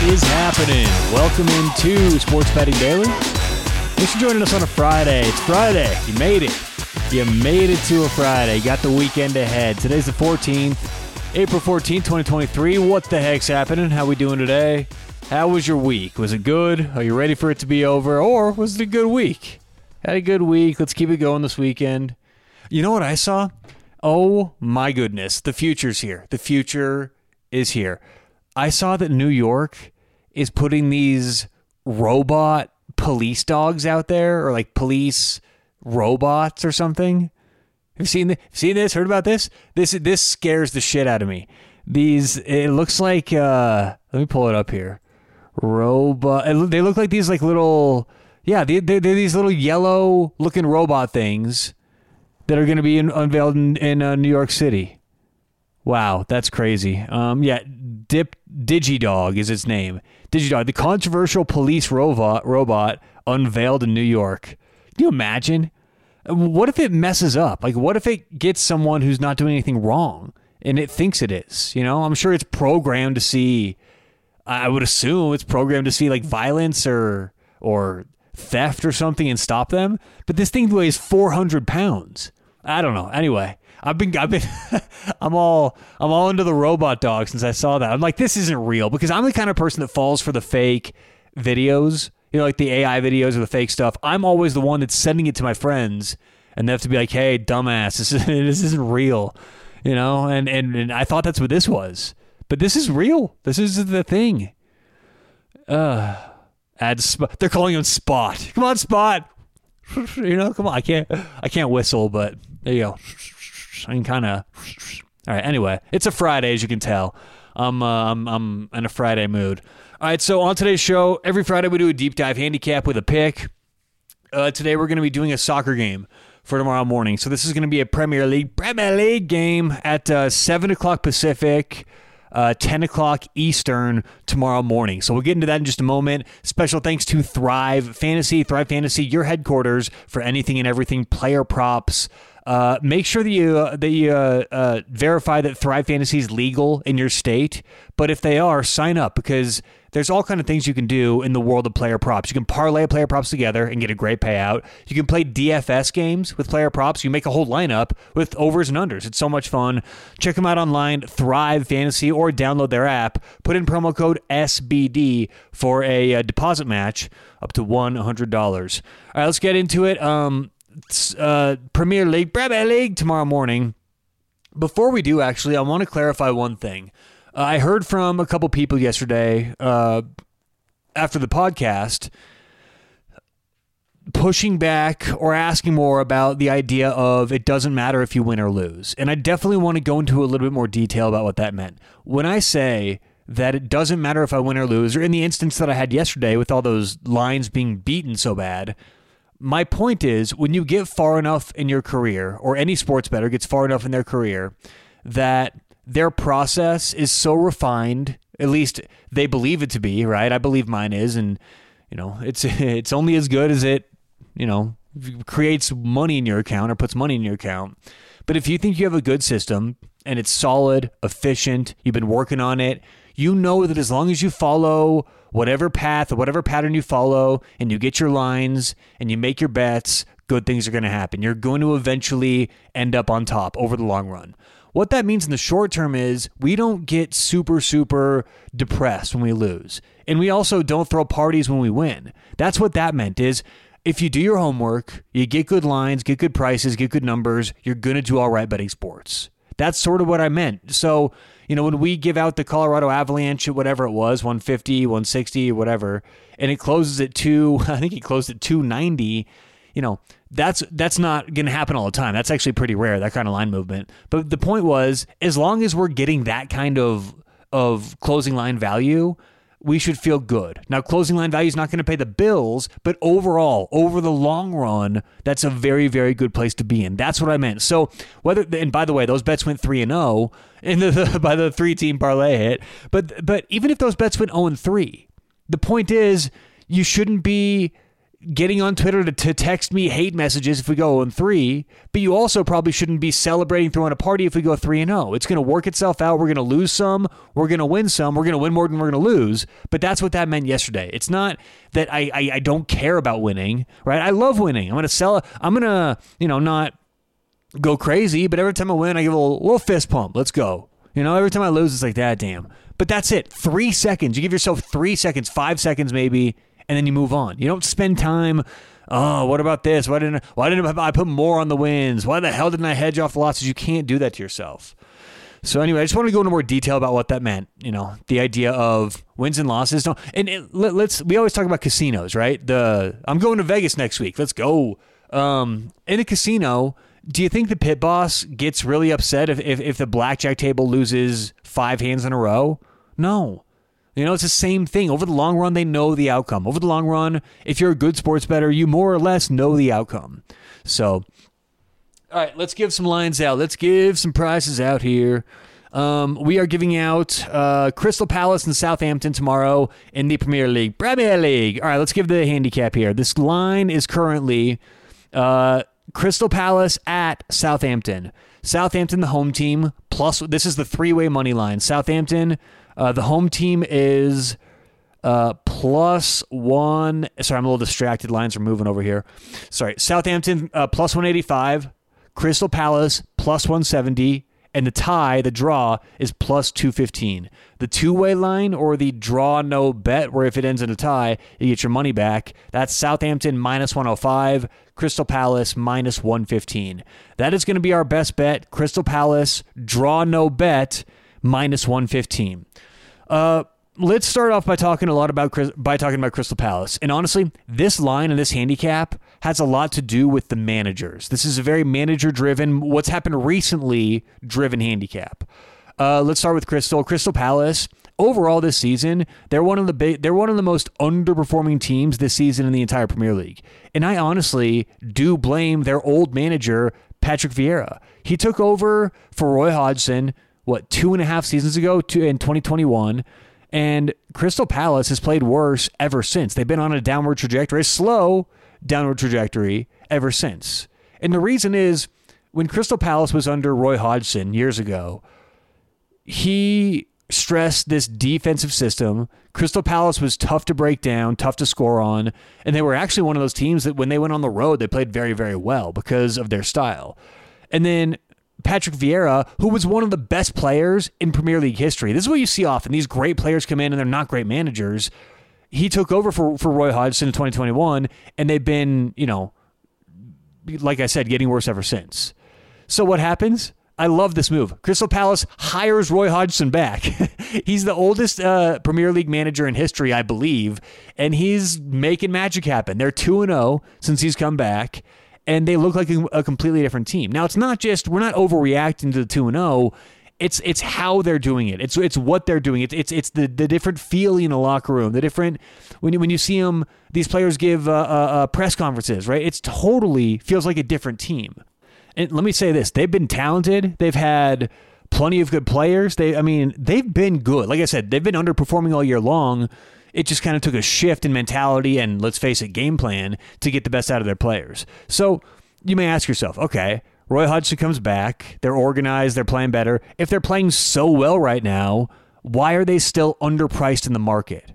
What is happening? Welcome into Sports Betting Daily. Thanks for joining us on a Friday. It's Friday. You made it. You made it to a Friday. You got the weekend ahead. Today's the 14th, April 14th, 2023. What the heck's happening? How we doing today? How was your week? Was it good? Are you ready for it to be over? Or was it a good week? Had a good week. Let's keep it going this weekend. You know what I saw? Oh my goodness. The future's here. The future is here. I saw that New York is putting these robot police dogs out there or like police robots or something. Have you seen this? Seen this? Heard about this? This this scares the shit out of me. These it looks like uh let me pull it up here. Robot they look like these like little yeah, they, they, they're these little yellow looking robot things that are going to be in, unveiled in, in uh, New York City. Wow, that's crazy. Um, yeah, Dip DigiDog is its name. DigiDog, the controversial police robot robot unveiled in New York. Can you imagine? What if it messes up? Like, what if it gets someone who's not doing anything wrong and it thinks it is? You know, I'm sure it's programmed to see. I would assume it's programmed to see like violence or or theft or something and stop them. But this thing weighs 400 pounds. I don't know. Anyway, I've been I've been I'm all I'm all into the robot dog since I saw that. I'm like this isn't real because I'm the kind of person that falls for the fake videos, you know, like the AI videos or the fake stuff. I'm always the one that's sending it to my friends and they have to be like, "Hey, dumbass, this is this isn't real." You know, and and, and I thought that's what this was. But this is real. This is the thing. Uh add sp- they're calling him Spot. Come on, Spot. you know, come on. I can't I can't whistle, but there you go. I can kind of. All right. Anyway, it's a Friday, as you can tell. I'm uh, I'm I'm in a Friday mood. All right. So on today's show, every Friday we do a deep dive handicap with a pick. Uh, today we're going to be doing a soccer game for tomorrow morning. So this is going to be a Premier League Premier League game at uh, seven o'clock Pacific uh, 10 o'clock Eastern tomorrow morning. So we'll get into that in just a moment. Special thanks to Thrive Fantasy, Thrive Fantasy, your headquarters for anything and everything player props. Uh, make sure that you uh, that you uh, uh, verify that Thrive Fantasy is legal in your state. But if they are, sign up because there's all kind of things you can do in the world of player props. You can parlay player props together and get a great payout. You can play DFS games with player props. You make a whole lineup with overs and unders. It's so much fun. Check them out online, Thrive Fantasy, or download their app. Put in promo code SBD for a, uh, deposit match up to $100. All right, let's get into it. Um, uh, Premier League, Premier League tomorrow morning. Before we do, actually, I want to clarify one thing. Uh, I heard from a couple people yesterday uh, after the podcast pushing back or asking more about the idea of it doesn't matter if you win or lose. And I definitely want to go into a little bit more detail about what that meant. When I say that it doesn't matter if I win or lose, or in the instance that I had yesterday with all those lines being beaten so bad, my point is when you get far enough in your career, or any sports bettor gets far enough in their career, that their process is so refined, at least they believe it to be, right? I believe mine is, and you know, it's it's only as good as it, you know, creates money in your account or puts money in your account. But if you think you have a good system and it's solid, efficient, you've been working on it, you know that as long as you follow whatever path or whatever pattern you follow and you get your lines and you make your bets, good things are going to happen. You're going to eventually end up on top over the long run. What that means in the short term is we don't get super, super depressed when we lose. And we also don't throw parties when we win. That's what that meant is if you do your homework, you get good lines, get good prices, get good numbers, you're going to do all right betting sports. That's sort of what I meant. So, you know, when we give out the Colorado Avalanche, whatever it was, 150, 160, whatever, and it closes at two, I think it closed at 290, you know, that's that's not going to happen all the time. That's actually pretty rare that kind of line movement. But the point was, as long as we're getting that kind of of closing line value, we should feel good. Now, closing line value is not going to pay the bills, but overall, over the long run, that's a very, very good place to be in. That's what I meant. So, whether and by the way, those bets went three and zero oh in the, by the three team parlay hit. But but even if those bets went zero and three, the point is you shouldn't be getting on Twitter to, to text me hate messages if we go in three, but you also probably shouldn't be celebrating throwing a party if we go three and zero. Oh. It's going to work itself out. We're going to lose some. We're going to win some. We're going to win more than we're going to lose. But that's what that meant yesterday. It's not that I, I I don't care about winning, right? I love winning. I'm going to sell. I'm going to you know not go crazy, but every time I win, I give a little, little fist pump. Let's go. You know, every time I lose, it's like that. Damn. But that's it. Three seconds. You give yourself three seconds, five seconds maybe and then you move on. You don't spend time. Oh, what about this? Why didn't why didn't I put more on the wins? Why the hell didn't I hedge off the losses? You can't do that to yourself. So anyway, I just want to go into more detail about what that meant. You know, the idea of wins and losses. And it, let, us we always talk about casinos, right? The I'm going to Vegas next week. Let's go. Um, in a casino, do you think the pit boss gets really upset if, if, if the blackjack table loses five hands in a row? No. You know, it's the same thing. Over the long run, they know the outcome. Over the long run, if you're a good sports bettor, you more or less know the outcome. So, all right, let's give some lines out. Let's give some prizes out here. Um, we are giving out uh, Crystal Palace and Southampton tomorrow in the Premier League. Premier League. All right, let's give the handicap here. This line is currently uh, Crystal Palace at Southampton. Southampton, the home team, plus this is the three way money line. Southampton uh, the home team is uh, plus one. Sorry, I'm a little distracted. Lines are moving over here. Sorry. Southampton uh, plus 185. Crystal Palace plus 170. And the tie, the draw, is plus 215. The two way line or the draw no bet, where if it ends in a tie, you get your money back. That's Southampton minus 105, Crystal Palace minus 115. That is going to be our best bet. Crystal Palace, draw no bet, minus 115. Uh, let's start off by talking a lot about by talking about Crystal Palace. And honestly, this line and this handicap has a lot to do with the managers. This is a very manager driven, what's happened recently driven handicap. Uh, let's start with Crystal. Crystal Palace. Overall, this season, they're one of the ba- they're one of the most underperforming teams this season in the entire Premier League. And I honestly do blame their old manager Patrick Vieira. He took over for Roy Hodgson what two and a half seasons ago to, in 2021 and crystal palace has played worse ever since. They've been on a downward trajectory a slow downward trajectory ever since. And the reason is when crystal palace was under roy hodgson years ago he stressed this defensive system. Crystal palace was tough to break down tough to score on and they were actually one of those teams that when they went on the road they played very very well because of their style. And then Patrick Vieira, who was one of the best players in Premier League history. This is what you see often. These great players come in and they're not great managers. He took over for, for Roy Hodgson in 2021, and they've been, you know, like I said, getting worse ever since. So what happens? I love this move. Crystal Palace hires Roy Hodgson back. he's the oldest uh, Premier League manager in history, I believe, and he's making magic happen. They're 2 0 since he's come back and they look like a, completely different team. Now, it's not just we're not overreacting to the two and zero. Oh. It's it's how they're doing it. It's it's what they're doing. It's it's it's the, the different feeling in the locker room. The different when you when you see them, these players give uh, uh, uh, press conferences, right? It's totally feels like a different team. And let me say this: they've been talented. They've had plenty of good players. They, I mean, they've been good. Like I said, they've been underperforming all year long it just kind of took a shift in mentality and let's face it, game plan to get the best out of their players. So you may ask yourself, okay, Roy Hodgson comes back, they're organized, they're playing better. If they're playing so well right now, why are they still underpriced in the market?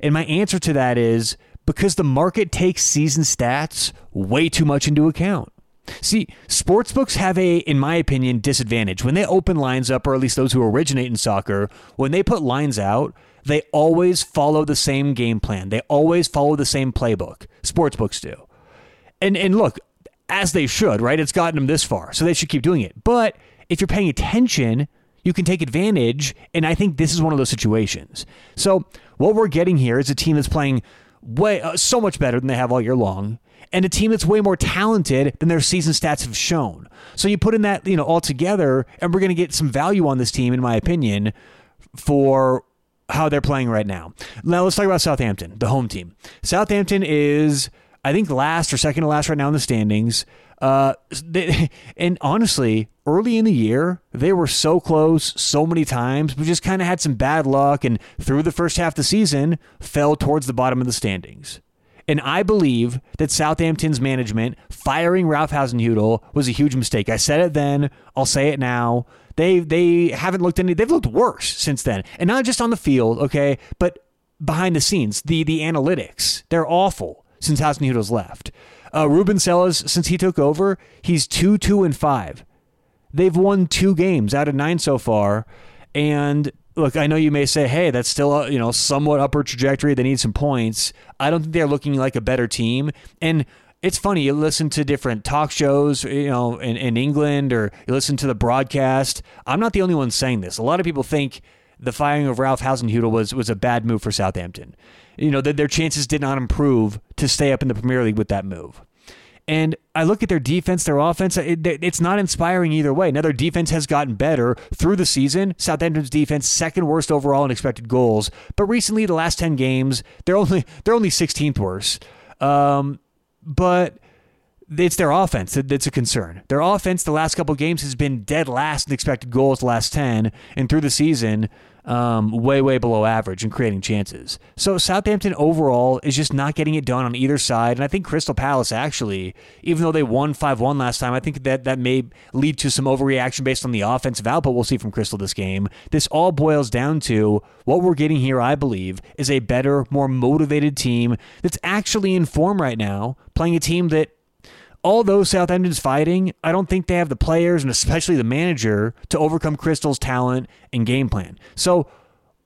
And my answer to that is because the market takes season stats way too much into account. See, sportsbooks have a, in my opinion, disadvantage. When they open lines up, or at least those who originate in soccer, when they put lines out, they always follow the same game plan. They always follow the same playbook. Sportsbooks do. And and look, as they should, right? It's gotten them this far, so they should keep doing it. But if you're paying attention, you can take advantage, and I think this is one of those situations. So what we're getting here is a team that's playing way uh, so much better than they have all year long, and a team that's way more talented than their season stats have shown. So you put in that you know all together, and we're going to get some value on this team, in my opinion, for how they're playing right now. Now let's talk about Southampton, the home team. Southampton is, I think, last or second to last right now in the standings. Uh, they, and honestly, early in the year, they were so close so many times, but just kind of had some bad luck and through the first half of the season, fell towards the bottom of the standings. And I believe that Southampton's management firing Ralph Hasenhüttl was a huge mistake. I said it then. I'll say it now. They they haven't looked any. They've looked worse since then, and not just on the field, okay, but behind the scenes. The the analytics they're awful since Hasenhüttl's left. Uh, Ruben Selles, since he took over, he's two two and five. They've won two games out of nine so far, and look, I know you may say, "Hey, that's still a, you know somewhat upper trajectory. They need some points." I don't think they're looking like a better team, and it's funny you listen to different talk shows you know in, in england or you listen to the broadcast i'm not the only one saying this a lot of people think the firing of ralph Hasenhüttl was was a bad move for southampton you know that their chances did not improve to stay up in the premier league with that move and I look at their defense, their offense, it, it's not inspiring either way. Now, their defense has gotten better through the season. Southampton's defense, second worst overall in expected goals. But recently, the last 10 games, they're only, they're only 16th worst. Um, but it's their offense that's a concern. Their offense the last couple games has been dead last in expected goals the last 10, and through the season, um, way, way below average in creating chances. So Southampton overall is just not getting it done on either side. And I think Crystal Palace actually, even though they won 5 1 last time, I think that that may lead to some overreaction based on the offensive output we'll see from Crystal this game. This all boils down to what we're getting here, I believe, is a better, more motivated team that's actually in form right now, playing a team that although Southampton's fighting, I don't think they have the players and especially the manager to overcome Crystal's talent and game plan. So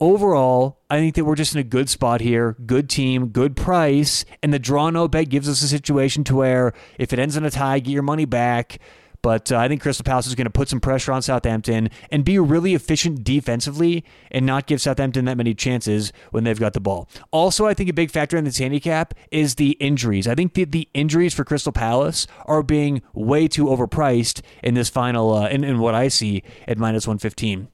overall, I think that we're just in a good spot here. Good team, good price, and the draw no bet gives us a situation to where if it ends in a tie, get your money back. But uh, I think Crystal Palace is going to put some pressure on Southampton and be really efficient defensively and not give Southampton that many chances when they've got the ball. Also, I think a big factor in this handicap is the injuries. I think the, the injuries for Crystal Palace are being way too overpriced in this final, uh, in, in what I see at minus 115.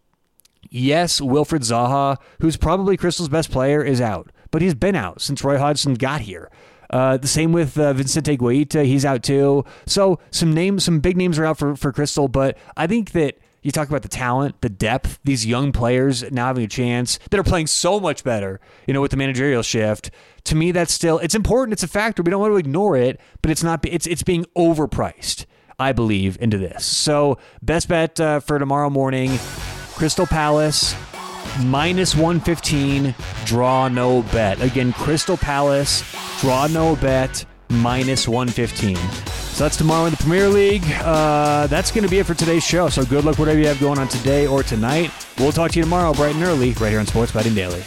Yes, Wilfried Zaha, who's probably Crystal's best player, is out, but he's been out since Roy Hodgson got here. Uh, the same with uh, Vicente Guaita. He's out too. So some names, some big names are out for, for Crystal, but I think that you talk about the talent, the depth, these young players now having a chance that are playing so much better, you know, with the managerial shift. To me, that's still it's important. It's a factor. We don't want to ignore it, but it's not. It's it's being overpriced. I believe into this. So best bet uh, for tomorrow morning: Crystal Palace minus 115, draw no bet. Again, Crystal Palace, draw no bet, minus 115. So that's tomorrow in the Premier League. Uh, that's going to be it for today's show. So good luck, whatever you have going on today or tonight. We'll talk to you tomorrow, bright and early, right here on Sports Betting Daily.